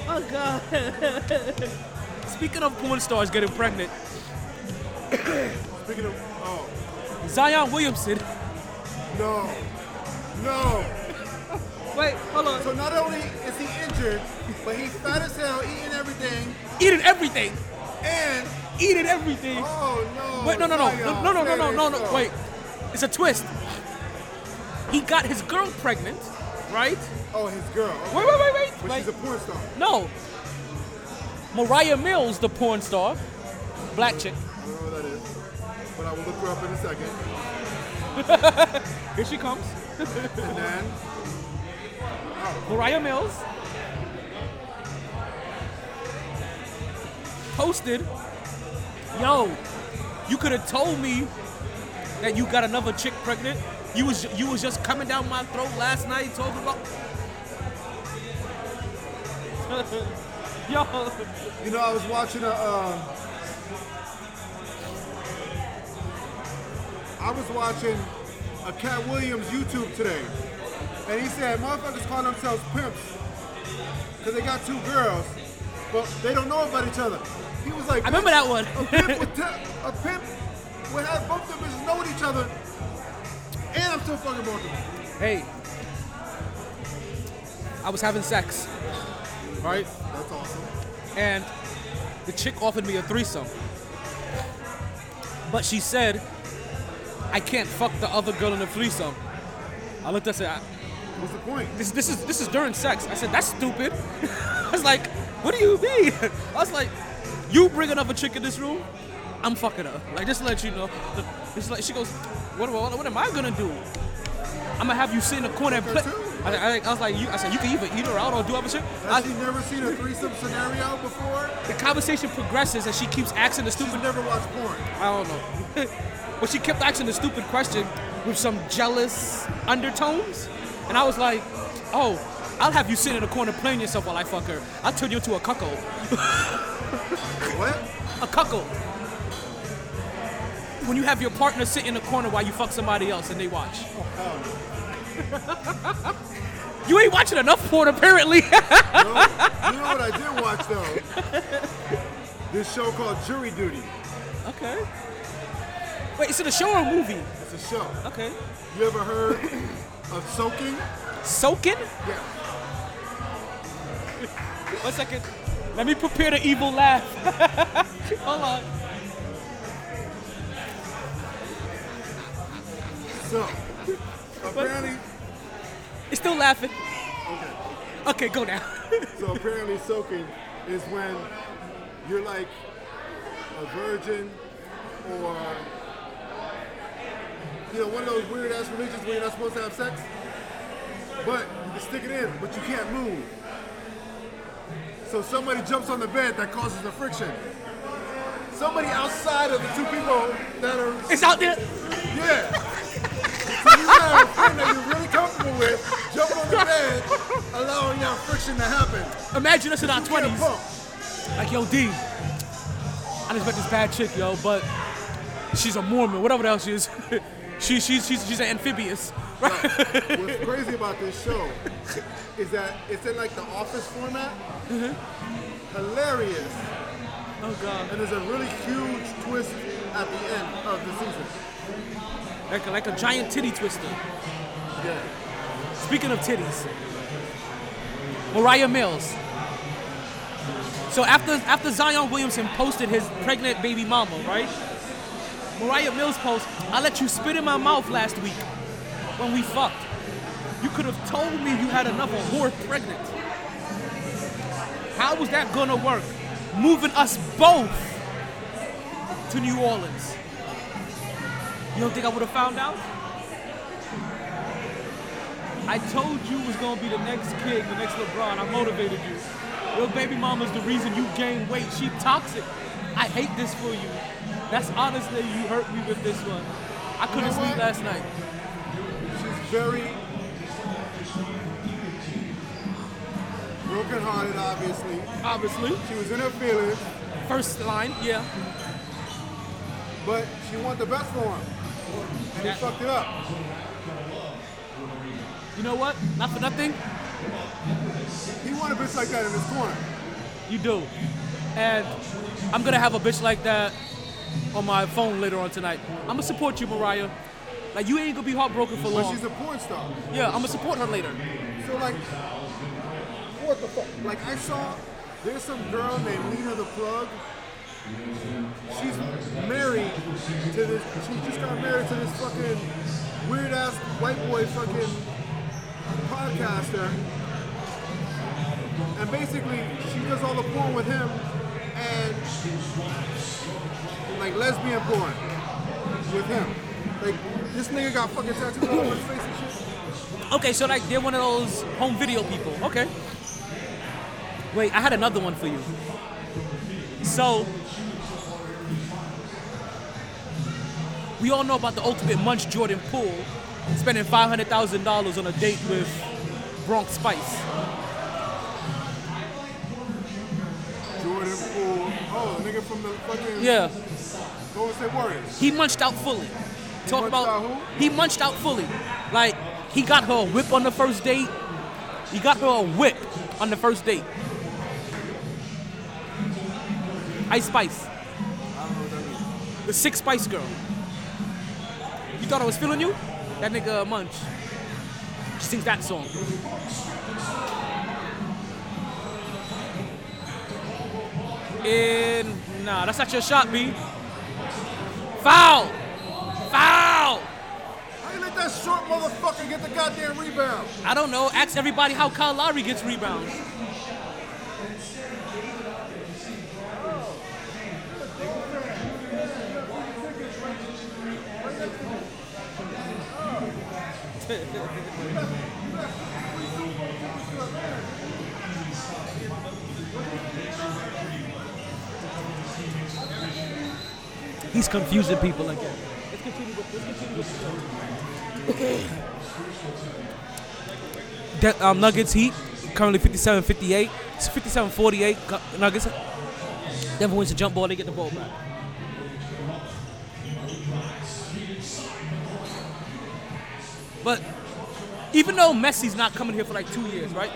oh God. Speaking of porn stars getting pregnant, Speaking of, oh Zion Williamson. no, no. Wait, hold on. So not only is he injured, but he's fat as hell, eating everything, Eating everything. and Eating everything. oh no. Wait, no, no, no, no, no, no, no, no, no, no. Wait, it's a twist. He got his girl pregnant, right? Oh, his girl. Okay. Wait, wait, wait, wait. But wait. she's a porn star. No. Mariah Mills, the porn star, black chick. I don't know what that is, but I will look her up in a second. <laughs> Here she comes. And then, Mariah Mills posted, "Yo, you could have told me that you got another chick pregnant. You was you was just coming down my throat last night talking about." <laughs> Yo, you know, I was watching a. Um, I was watching a Katt Williams YouTube today, and he said motherfuckers call themselves pimps because they got two girls, but they don't know about each other. He was like, I remember that one. A pimp would, te- a pimp would have both of them know each other, and I'm still fucking both of them. hey, I was having sex, right? That's awesome. and the chick offered me a threesome. But she said, I can't fuck the other girl in the threesome. I looked at her, I said, What's the point? this, this is this is during sex. I said, that's stupid. <laughs> I was like, what do you mean? I was like, you bring another chick in this room, I'm fucking her. Like, just to let you know. It's like, she goes, what, what, what am I gonna do? I'm gonna have you sit in the corner and play. I, I, I was like, you, I said, you can either eat her out or do other shit. I, Has he never seen a threesome scenario before? the conversation progresses and she keeps asking the stupid She's never watched porn. I don't know. <laughs> but she kept asking the stupid question with some jealous undertones. And I was like, oh, I'll have you sit in a corner playing yourself while I fuck her. I'll turn you into a cuckold. <laughs> What? A cuckold. When you have your partner sit in a corner while you fuck somebody else and they watch. Oh, <laughs> you ain't watching enough porn apparently. <laughs> No, you know what I did watch though? This show called Jury Duty. okay. Wait, is it a show or a movie? It's a show. Okay. You ever heard of soaking? Soaking? Yeah. One second. Let me prepare the evil laugh. <laughs> Hold on. So, apparently, It's still laughing. okay. Okay, go now. <laughs> So apparently, soaking is when you're like a virgin or you know one of those weird ass religions where you're not supposed to have sex, but you can stick it in, but you can't move. So somebody jumps on the bed that causes the friction. Somebody outside of the two people that are it's out there. yeah. So you have a friend that you're really comfortable with jump on the <laughs> bed, allowing that friction to happen. Imagine us in our 20s. pump. Like, yo, D. I just met this bad chick, yo, but she's a Mormon, whatever the hell she is. <laughs> she, she's, she's, she's an amphibious. What's crazy about this show is that it's in like the office format. Mm-hmm. Hilarious. oh, God. And there's a really huge twist at the end of the season. Like, a- like a giant titty twister. Yeah. Speaking of titties, Mariah Mills. So after after Zion Williamson posted his pregnant baby mama, right? Mariah Mills post, I let you spit in my mouth last week when we fucked. You could have told me you had another whore pregnant. How was that gonna work? Moving us both to New Orleans. You don't think I would have found out? I told you was gonna be the next kid, the next LeBron. I motivated you. Your baby mama's the reason you gain weight. She toxic. I hate this for you. That's honestly you hurt me with this one. I couldn't know sleep last night. Very broken-hearted, obviously. Obviously. She was in her feelings, First line, yeah. but she wanted the best for him. And he fucked it up. You know what? Not for nothing. He wanted a bitch like that in his corner. You do. And I'm gonna have a bitch like that on my phone later on tonight. I'm gonna support you, Mariah. Like you ain't gonna be heartbroken for But long. she's a porn star. Yeah, I'm gonna support her later. So like, what the fuck? Like I saw, there's some girl named Lena the Plug. She's married to this. She just got married to this fucking weird ass white boy fucking podcaster. And basically, she does all the porn with him and like lesbian porn with him. Like this nigga got fucking tattoos all over his face and shit. Okay, so like they're one of those home video people. Okay. Wait, I had another one for you. So we all know about the ultimate munch Jordan Poole spending five hundred thousand dollars on a date with Bronx Spice. Jordan Poole. Oh, the nigga from the fucking Yeah, Golden State Warriors. he munched out fully. Talk about he munched out fully. Like he got her a whip on the first date. He got her a whip on the first date. Ice Spice. The Six Spice Girl. You thought I was feeling you? That nigga Munch. She sings that song. And nah, that's not your shot, B. Foul! That short motherfucker get the goddamn rebound? I don't know. Ask everybody how Kyle Lowry gets rebounds. <laughs> He's confusing people again. Let's continue with, let's continue with De- um, Nuggets Heat currently 57-58. It's 57-48. Nuggets. Denver wins the jump ball. They get the ball back. But even though Messi's not coming here for like two years, right?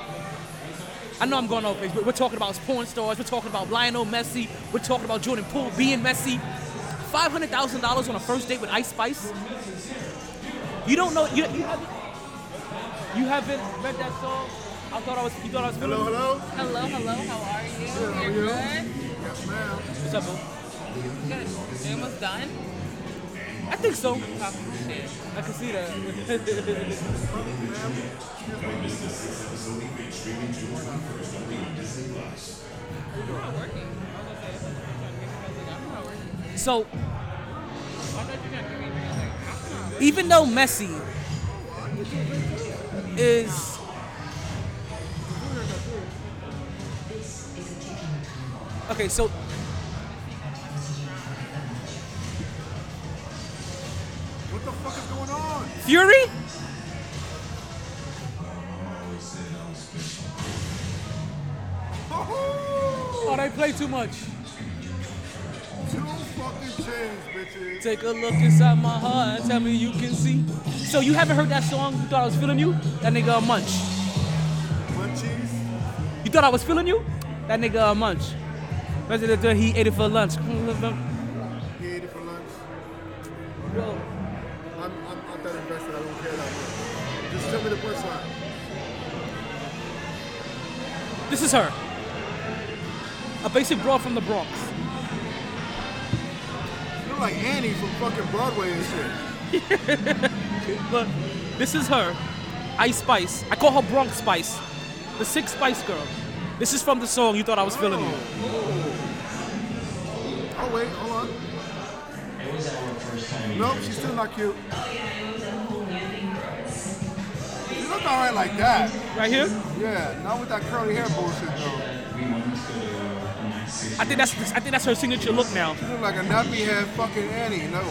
I know I'm going off base, but we're talking about porn stars. We're talking about Lionel Messi. We're talking about Jordan Poole being Messi. Five hundred thousand dollars on a first date with Ice Spice. You don't know. You, you haven't. You haven't read that song. I thought I was. You thought I was. Hello, hello? Hello, hello, how are you? Good, how are You're good? Yes, ma'am. What's up, bro? Good. You almost done? I think so. Oh, I can see that. I'm not working. Gonna say, I'm not working. so even though Messi is okay, so What the fuck is going on? Fury. Oh, Oh, they play too much. Two fucking chains, bitches. Take a look inside my heart and tell me you can see. So you haven't heard that song? You thought I was feeling you? That nigga uh, Munch. Munchies. You thought I was feeling you? That nigga uh, Munch. President, he ate it for lunch. He ate it for lunch. Yo, I'm, I'm not that invested. I don't care that much. Just tell me the punchline. This is her. A basic broad from the Bronx. You look like Annie from fucking Broadway and shit. <laughs> But this is her. Ice Spice. I call her Bronx Spice. The Six Spice Girl. This is from the song You Thought I Was oh. Feeling You. Oh wait, hold on. Nope, she's still not cute. She look alright like that. Right here? Yeah, not with that curly hair bullshit though. I think that's I think that's her signature look now. She look like a nappy head fucking Annie. No.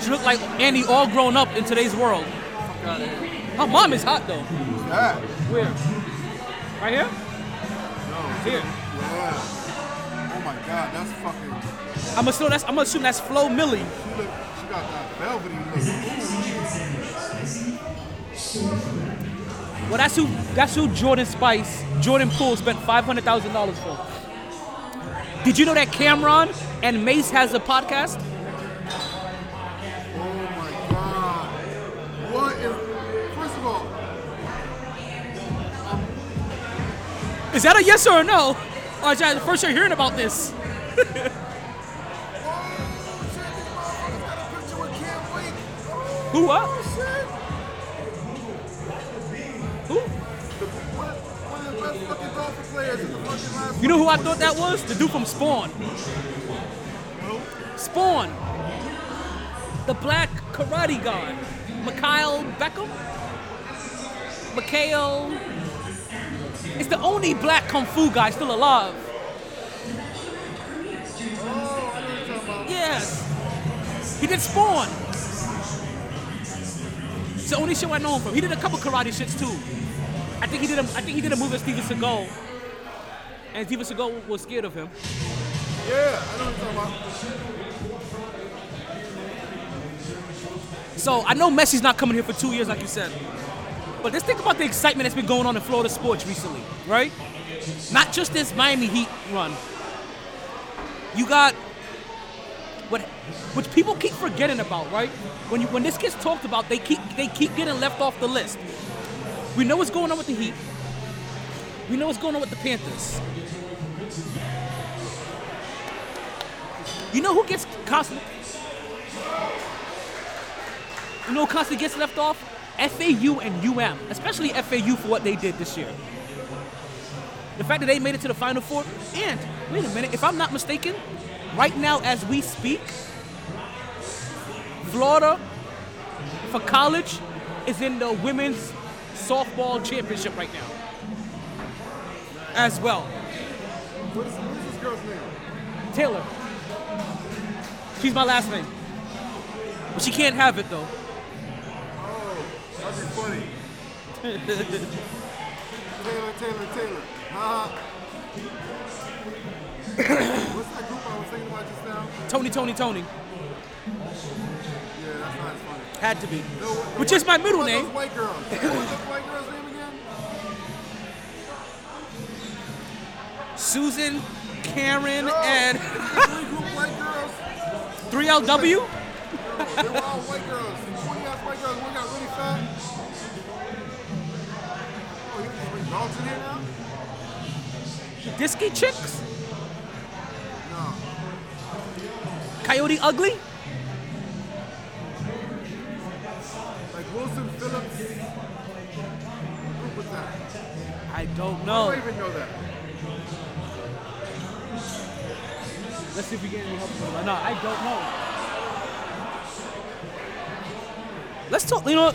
She look like Annie all grown up in today's world. Fuck out of here. Her mom is hot though. Who's that? Where? Right here? No. Here. Yeah. Oh my god, that's fucking. I'm assume that's I'm assume that's Flo Milli. She look. She got that velvety look. Well, that's who that's who Jordan Spice, Jordan Poole spent five hundred thousand dollars for. Did you know that Cam'ron and Mase has a podcast? Oh my god. What is? First of all, Is that a yes or a no? Oh, is that the first you're hearing about this? <laughs> oh shit, You know who I thought that was? The dude from Spawn. Spawn. The black karate guy. Mikhail Beckham? Mikhail. It's the only black kung fu guy still alive. Yes. He did Spawn. It's the only show I know him from. He did a couple karate shits too. I think he did a, I think he did a movie with Steven Seagal. And Steven Seagal was scared of him. Yeah, I know what you're talking about. So I know Messi's not coming here for two years, like you said. But let's think about the excitement that's been going on in Florida sports recently, right? Not just this Miami Heat run. You got what, which people keep forgetting about, right? When you when this gets talked about, they keep they keep getting left off the list. We know what's going on with the Heat. We know what's going on with the Panthers. You know who gets constantly? You know who constantly gets left off? FAU and UM, especially FAU for what they did this year. The fact that they made it to the Final Four, and wait a minute, if I'm not mistaken, right now as we speak, Florida for college is in the women's softball championship right now. As well. What's, what's this girl's name? Taylor. She's my last name. But she can't have it though. Oh, that'd be funny. <laughs> Taylor, Taylor, Taylor. Uh, what's that group I was thinking about just now? Tony, Tony, Tony. Yeah, that's not as funny. Had to be. The- the Which is my white- middle what <laughs> Susan, Karen, No. and Three group <laughs> white girls. 3LW. They were all white girls. 20 ass white girls. One got really fat. Oh, you can bring dogs in here now? Dixie Chicks. No. Coyote Ugly. Like Wilson Phillips. Group was that? I don't know. I even know that? Let's see if we get any help from her. No, I don't know. Let's talk. You know,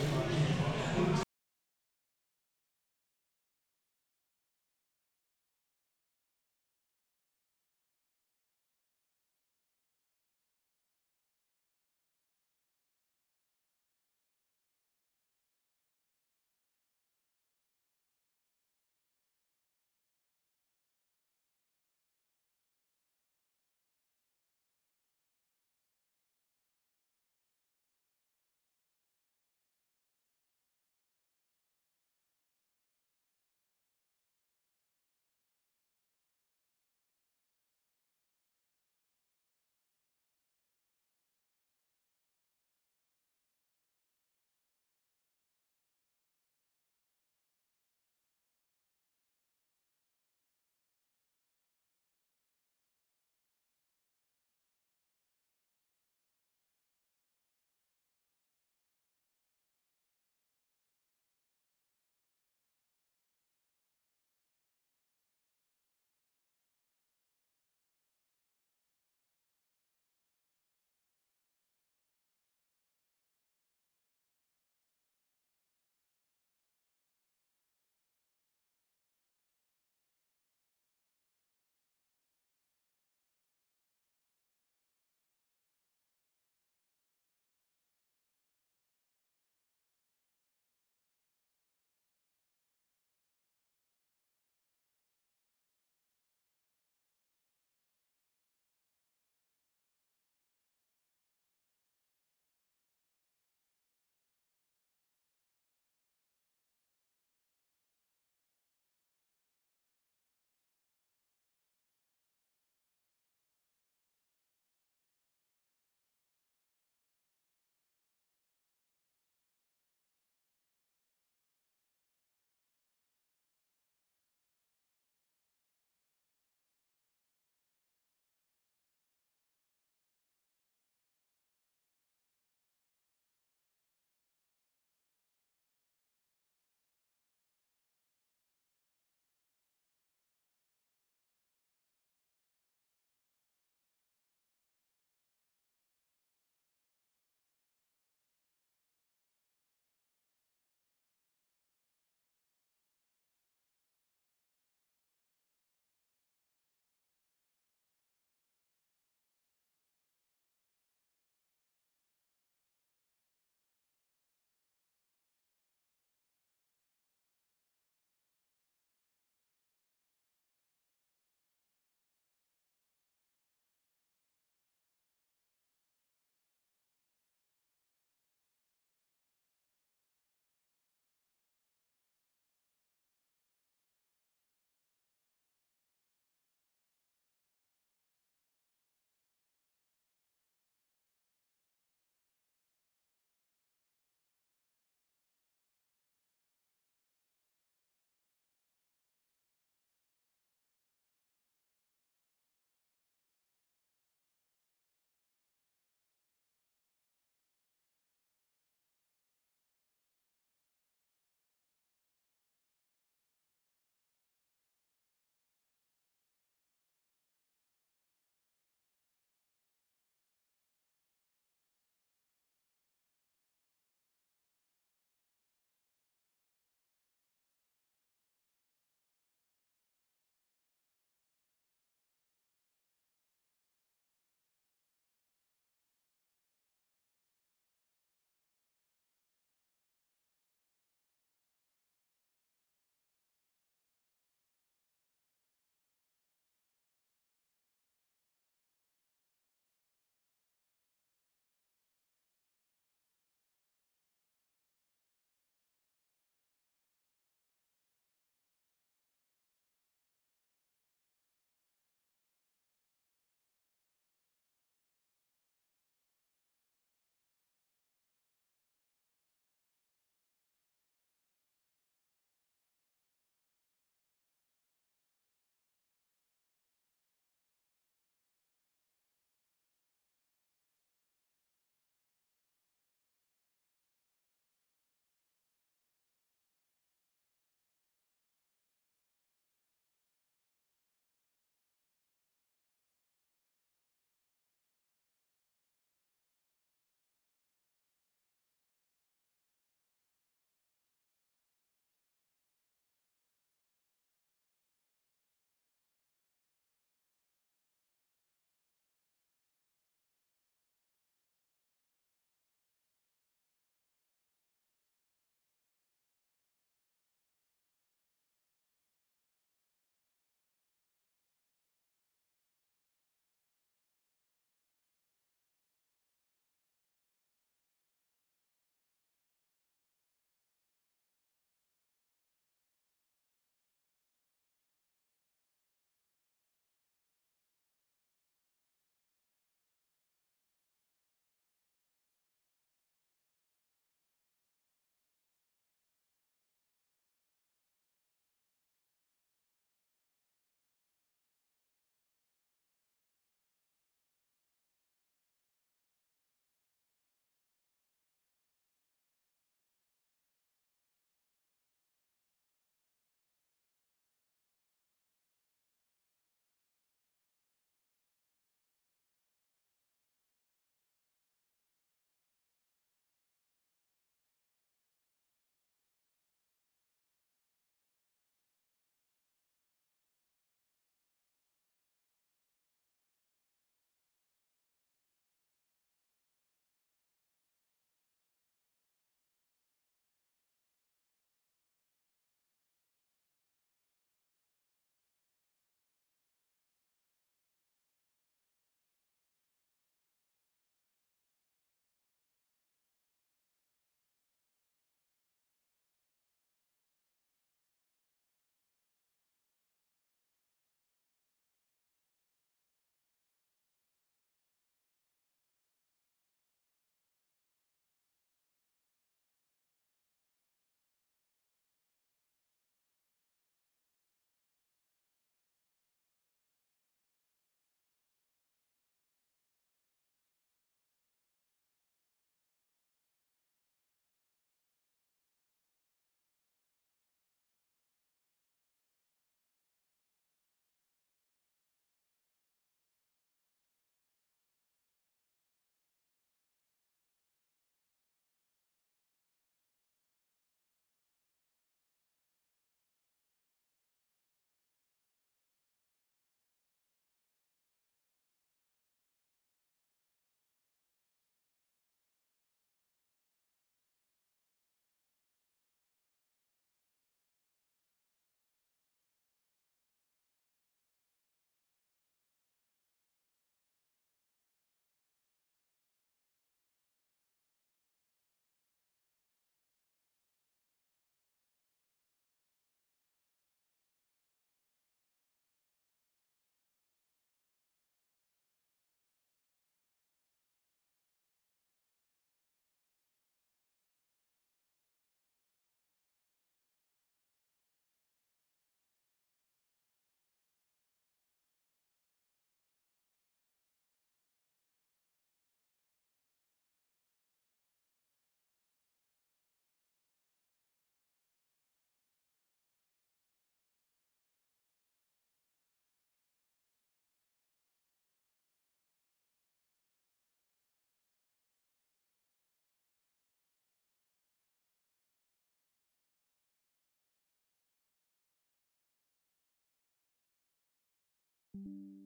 thank you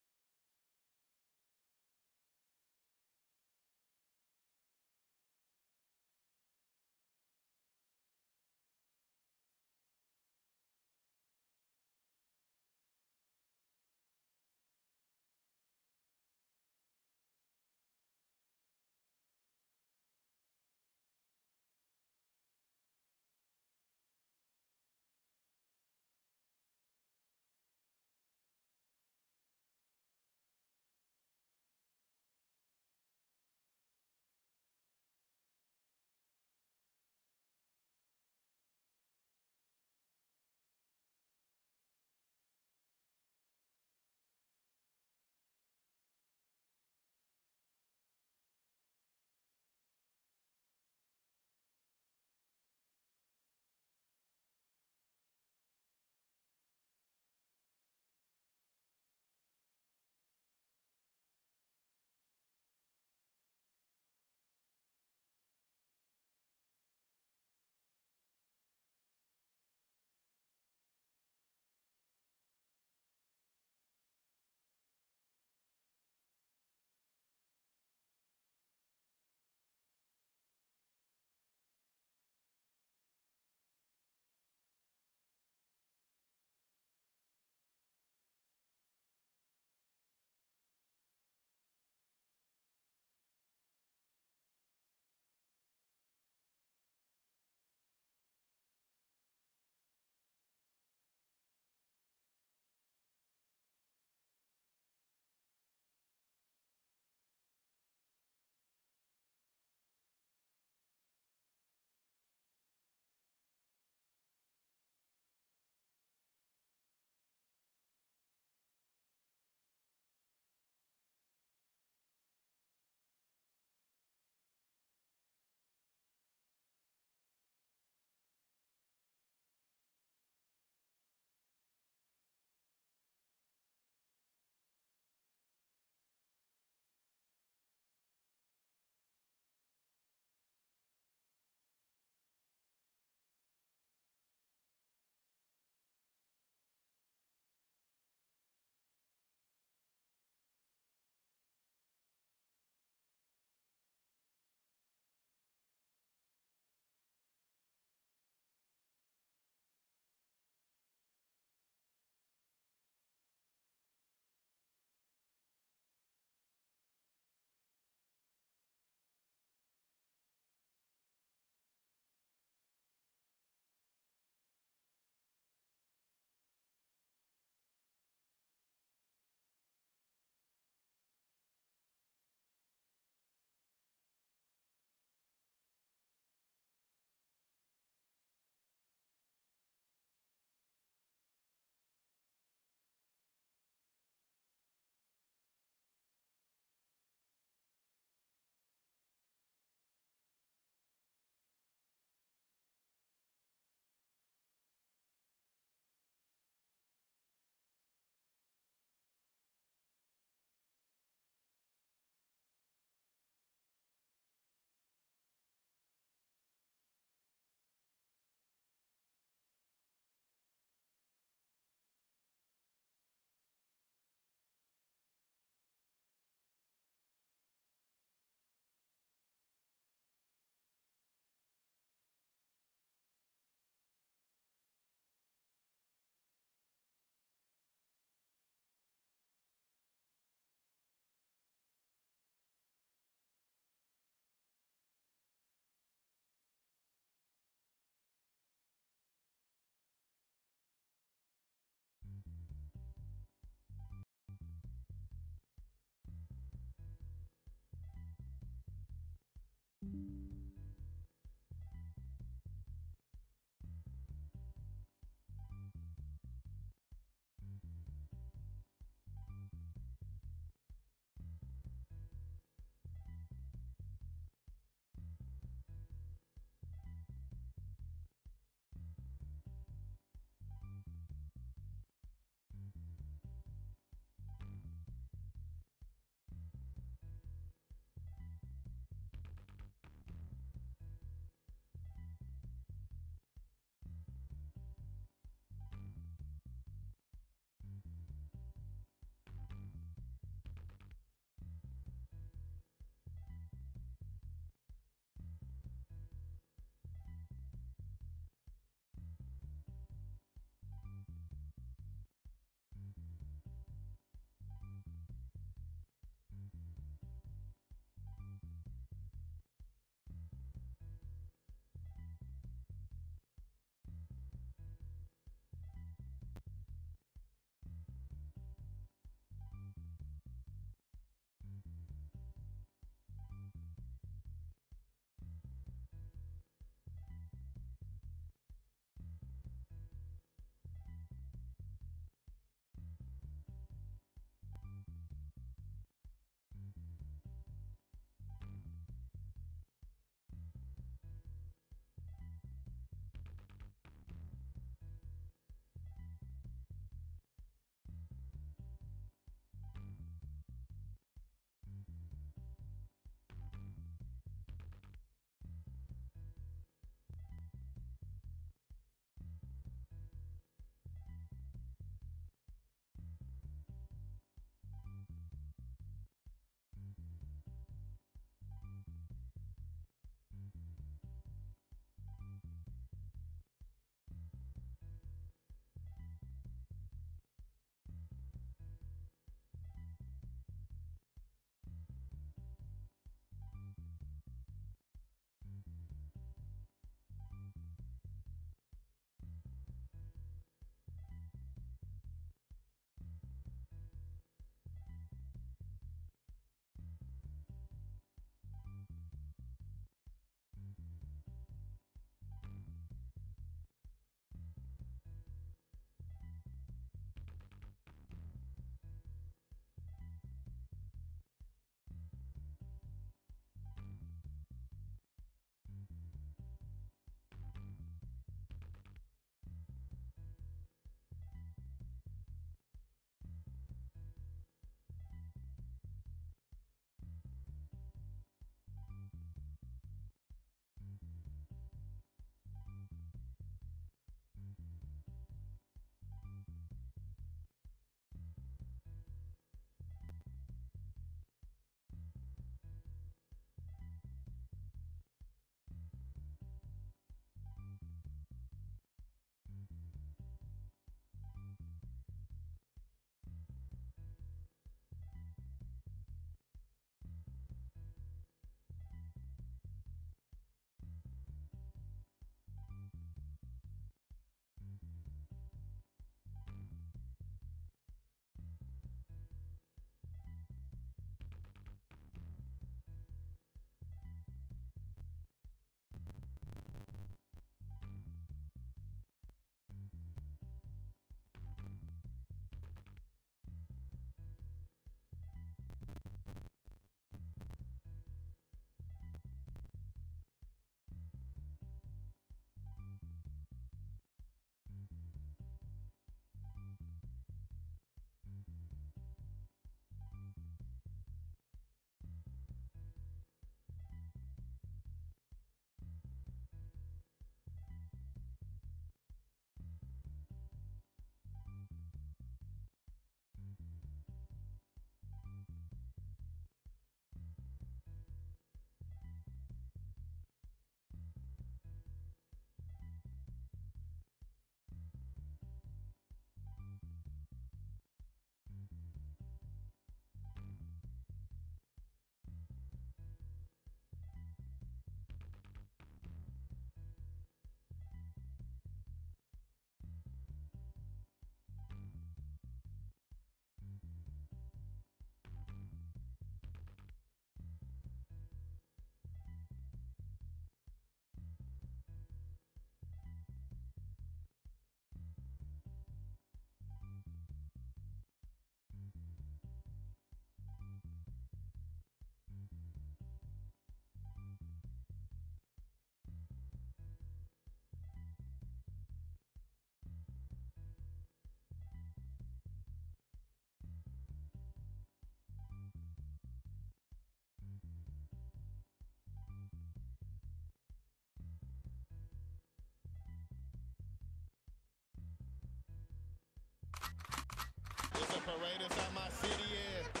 Parade inside my city, yeah.